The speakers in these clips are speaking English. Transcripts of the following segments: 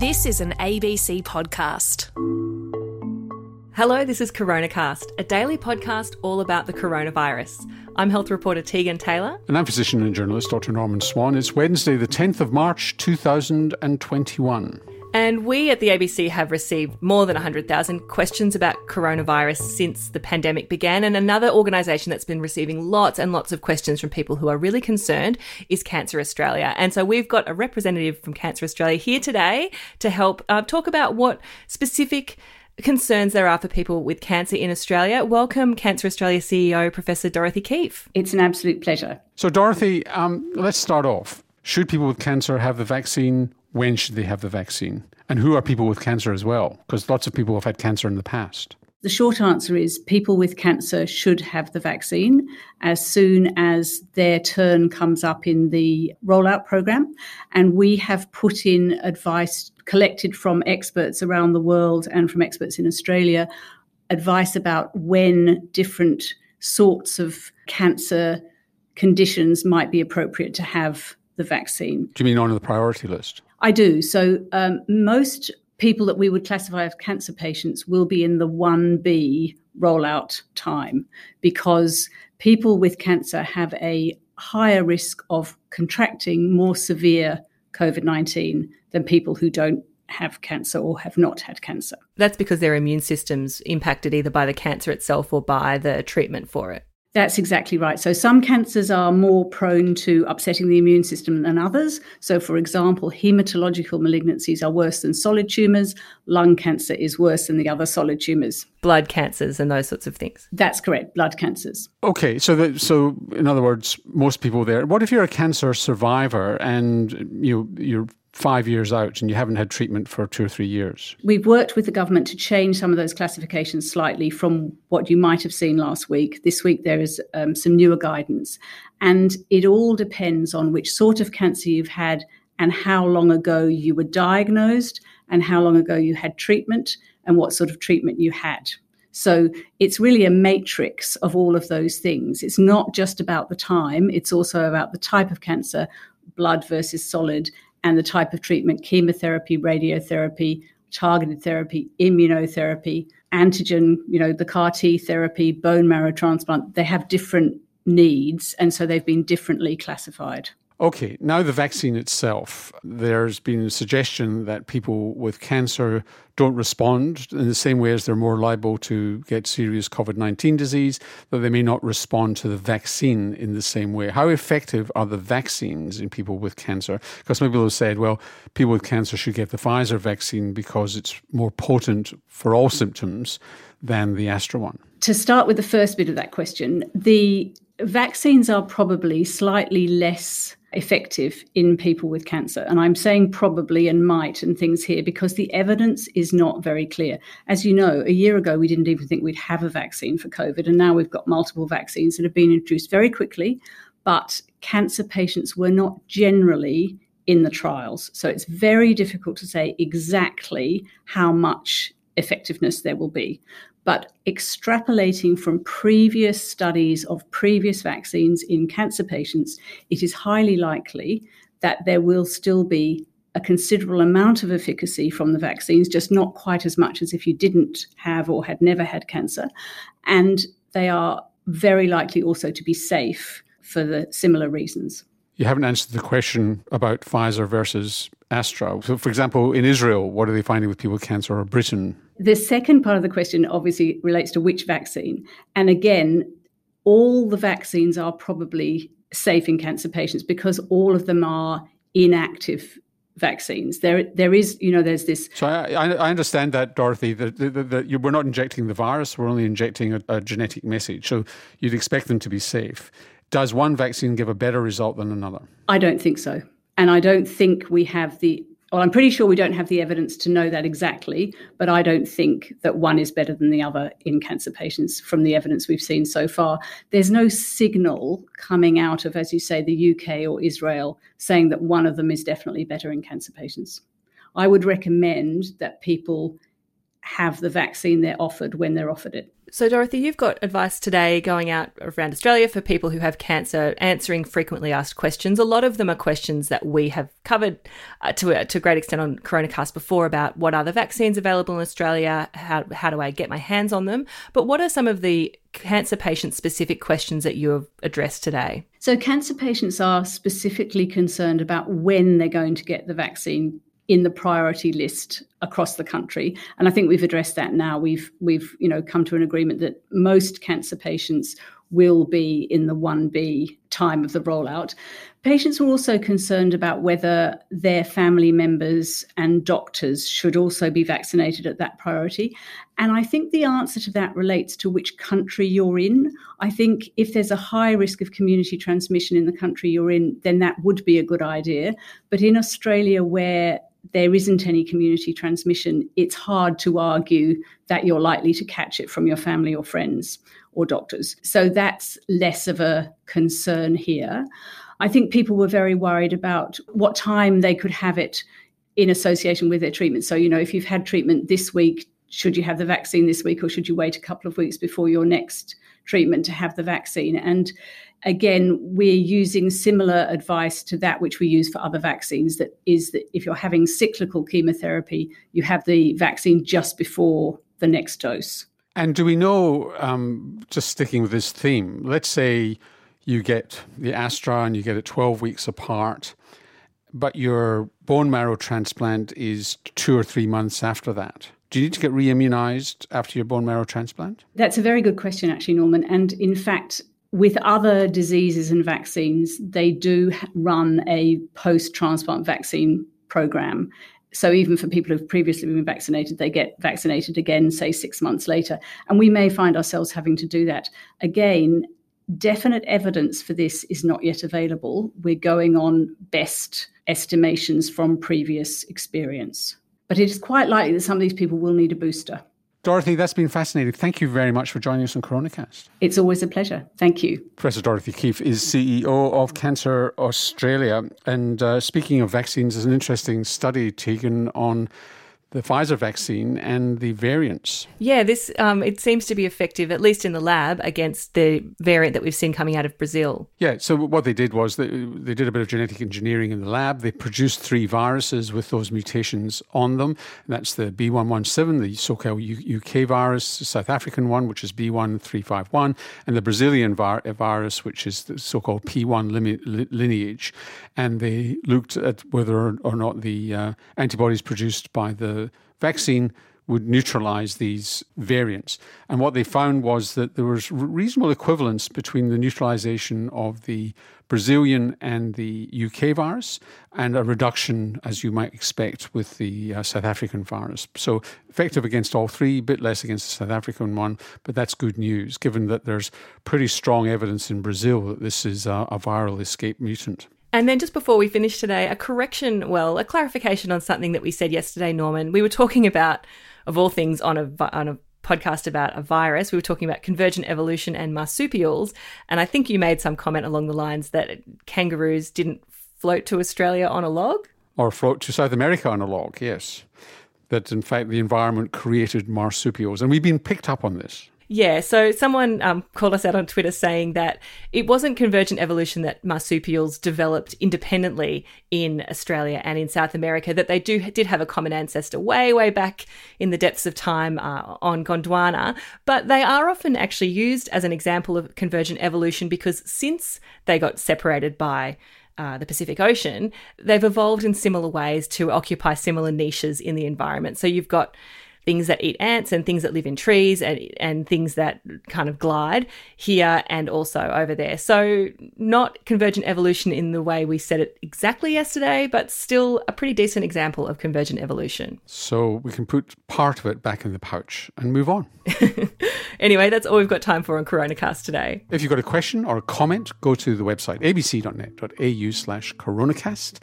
This is an ABC podcast. Hello, this is CoronaCast, a daily podcast all about the coronavirus. I'm health reporter Tegan Taylor. And I'm physician and journalist Dr. Norman Swan. It's Wednesday, the 10th of March, 2021. And we at the ABC have received more than 100,000 questions about coronavirus since the pandemic began. And another organisation that's been receiving lots and lots of questions from people who are really concerned is Cancer Australia. And so we've got a representative from Cancer Australia here today to help uh, talk about what specific concerns there are for people with cancer in Australia. Welcome, Cancer Australia CEO Professor Dorothy Keefe. It's an absolute pleasure. So, Dorothy, um, let's start off. Should people with cancer have the vaccine? When should they have the vaccine? And who are people with cancer as well? Because lots of people have had cancer in the past. The short answer is people with cancer should have the vaccine as soon as their turn comes up in the rollout program. And we have put in advice collected from experts around the world and from experts in Australia advice about when different sorts of cancer conditions might be appropriate to have the vaccine. Do you mean on the priority list? I do. So um, most people that we would classify as cancer patients will be in the 1B rollout time because people with cancer have a higher risk of contracting more severe COVID 19 than people who don't have cancer or have not had cancer. That's because their immune system's impacted either by the cancer itself or by the treatment for it. That's exactly right. So, some cancers are more prone to upsetting the immune system than others. So, for example, hematological malignancies are worse than solid tumours. Lung cancer is worse than the other solid tumours. Blood cancers and those sorts of things. That's correct, blood cancers. Okay, so that, so in other words, most people there. What if you're a cancer survivor and you you're five years out and you haven't had treatment for two or three years? We've worked with the government to change some of those classifications slightly from what you might have seen last week. This week there is um, some newer guidance, and it all depends on which sort of cancer you've had and how long ago you were diagnosed and how long ago you had treatment and what sort of treatment you had. So it's really a matrix of all of those things. It's not just about the time, it's also about the type of cancer, blood versus solid, and the type of treatment chemotherapy, radiotherapy, targeted therapy, immunotherapy, antigen, you know, the CAR T therapy, bone marrow transplant, they have different needs. And so they've been differently classified. Okay, now the vaccine itself. There's been a suggestion that people with cancer don't respond in the same way as they're more liable to get serious COVID 19 disease, that they may not respond to the vaccine in the same way. How effective are the vaccines in people with cancer? Because some people have said, well, people with cancer should get the Pfizer vaccine because it's more potent for all symptoms than the Astra one. To start with the first bit of that question, the vaccines are probably slightly less effective in people with cancer. And I'm saying probably and might and things here because the evidence is not very clear. As you know, a year ago, we didn't even think we'd have a vaccine for COVID. And now we've got multiple vaccines that have been introduced very quickly. But cancer patients were not generally in the trials. So it's very difficult to say exactly how much effectiveness there will be but extrapolating from previous studies of previous vaccines in cancer patients, it is highly likely that there will still be a considerable amount of efficacy from the vaccines, just not quite as much as if you didn't have or had never had cancer. And they are very likely also to be safe for the similar reasons. You haven't answered the question about Pfizer versus Astra. So, for example, in Israel, what are they finding with people with cancer or Britain? The second part of the question obviously relates to which vaccine. And again, all the vaccines are probably safe in cancer patients because all of them are inactive vaccines. There, there is, you know, there's this. So I, I understand that, Dorothy, that, that, that, we're not injecting the virus, we're only injecting a, a genetic message. So you'd expect them to be safe. Does one vaccine give a better result than another? I don't think so. And I don't think we have the well, I'm pretty sure we don't have the evidence to know that exactly, but I don't think that one is better than the other in cancer patients from the evidence we've seen so far. There's no signal coming out of, as you say, the UK or Israel saying that one of them is definitely better in cancer patients. I would recommend that people have the vaccine they're offered when they're offered it. So, Dorothy, you've got advice today going out around Australia for people who have cancer, answering frequently asked questions. A lot of them are questions that we have covered uh, to, a, to a great extent on CoronaCast before about what are the vaccines available in Australia, how, how do I get my hands on them. But what are some of the cancer patient specific questions that you have addressed today? So, cancer patients are specifically concerned about when they're going to get the vaccine in the priority list across the country. And i think we've addressed that now. We've we've you know come to an agreement that most cancer patients will be in the 1b time of the rollout. Patients are also concerned about whether their family members and doctors should also be vaccinated at that priority. And i think the answer to that relates to which country you're in. I think if there's a high risk of community transmission in the country you're in then that would be a good idea. But in australia where there isn't any community transmission, it's hard to argue that you're likely to catch it from your family or friends or doctors. So that's less of a concern here. I think people were very worried about what time they could have it in association with their treatment. So, you know, if you've had treatment this week, should you have the vaccine this week or should you wait a couple of weeks before your next treatment to have the vaccine? And again, we're using similar advice to that which we use for other vaccines that is that if you're having cyclical chemotherapy, you have the vaccine just before the next dose. And do we know, um, just sticking with this theme, let's say you get the Astra and you get it 12 weeks apart, but your bone marrow transplant is two or three months after that. Do you need to get re immunized after your bone marrow transplant? That's a very good question, actually, Norman. And in fact, with other diseases and vaccines, they do run a post transplant vaccine program. So even for people who've previously been vaccinated, they get vaccinated again, say six months later. And we may find ourselves having to do that. Again, definite evidence for this is not yet available. We're going on best estimations from previous experience. But it is quite likely that some of these people will need a booster. Dorothy, that's been fascinating. Thank you very much for joining us on CoronaCast. It's always a pleasure. Thank you. Professor Dorothy Keefe is CEO of Cancer Australia. And uh, speaking of vaccines, there's an interesting study taken on the Pfizer vaccine and the variants. Yeah, this um, it seems to be effective, at least in the lab, against the variant that we've seen coming out of Brazil. Yeah, so what they did was they, they did a bit of genetic engineering in the lab. They produced three viruses with those mutations on them. that's the B117, the so-called UK virus, the South African one, which is B1351, and the Brazilian virus, which is the so-called P1 lineage. And they looked at whether or not the uh, antibodies produced by the vaccine would neutralize these variants. And what they found was that there was reasonable equivalence between the neutralization of the Brazilian and the UK virus, and a reduction, as you might expect, with the uh, South African virus. So effective against all three, a bit less against the South African one, but that's good news, given that there's pretty strong evidence in Brazil that this is a, a viral escape mutant. And then just before we finish today, a correction, well, a clarification on something that we said yesterday, Norman. We were talking about, of all things, on a, on a podcast about a virus. We were talking about convergent evolution and marsupials. And I think you made some comment along the lines that kangaroos didn't float to Australia on a log. Or float to South America on a log, yes. That in fact the environment created marsupials. And we've been picked up on this. Yeah, so someone um, called us out on Twitter saying that it wasn't convergent evolution that marsupials developed independently in Australia and in South America, that they do did have a common ancestor way, way back in the depths of time uh, on Gondwana, but they are often actually used as an example of convergent evolution because since they got separated by uh, the Pacific Ocean, they've evolved in similar ways to occupy similar niches in the environment. So you've got things that eat ants and things that live in trees and, and things that kind of glide here and also over there. So, not convergent evolution in the way we said it exactly yesterday, but still a pretty decent example of convergent evolution. So, we can put part of it back in the pouch and move on. anyway, that's all we've got time for on CoronaCast today. If you've got a question or a comment, go to the website abc.net.au slash coronacast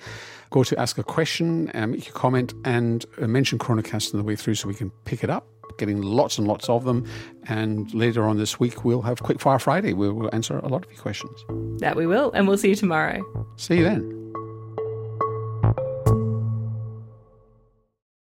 go to ask a question, um, make a comment, and uh, mention CoronaCast on the way through so we can pick it up. Getting lots and lots of them. And later on this week, we'll have Quickfire Friday. We'll answer a lot of your questions. That we will. And we'll see you tomorrow. See you then.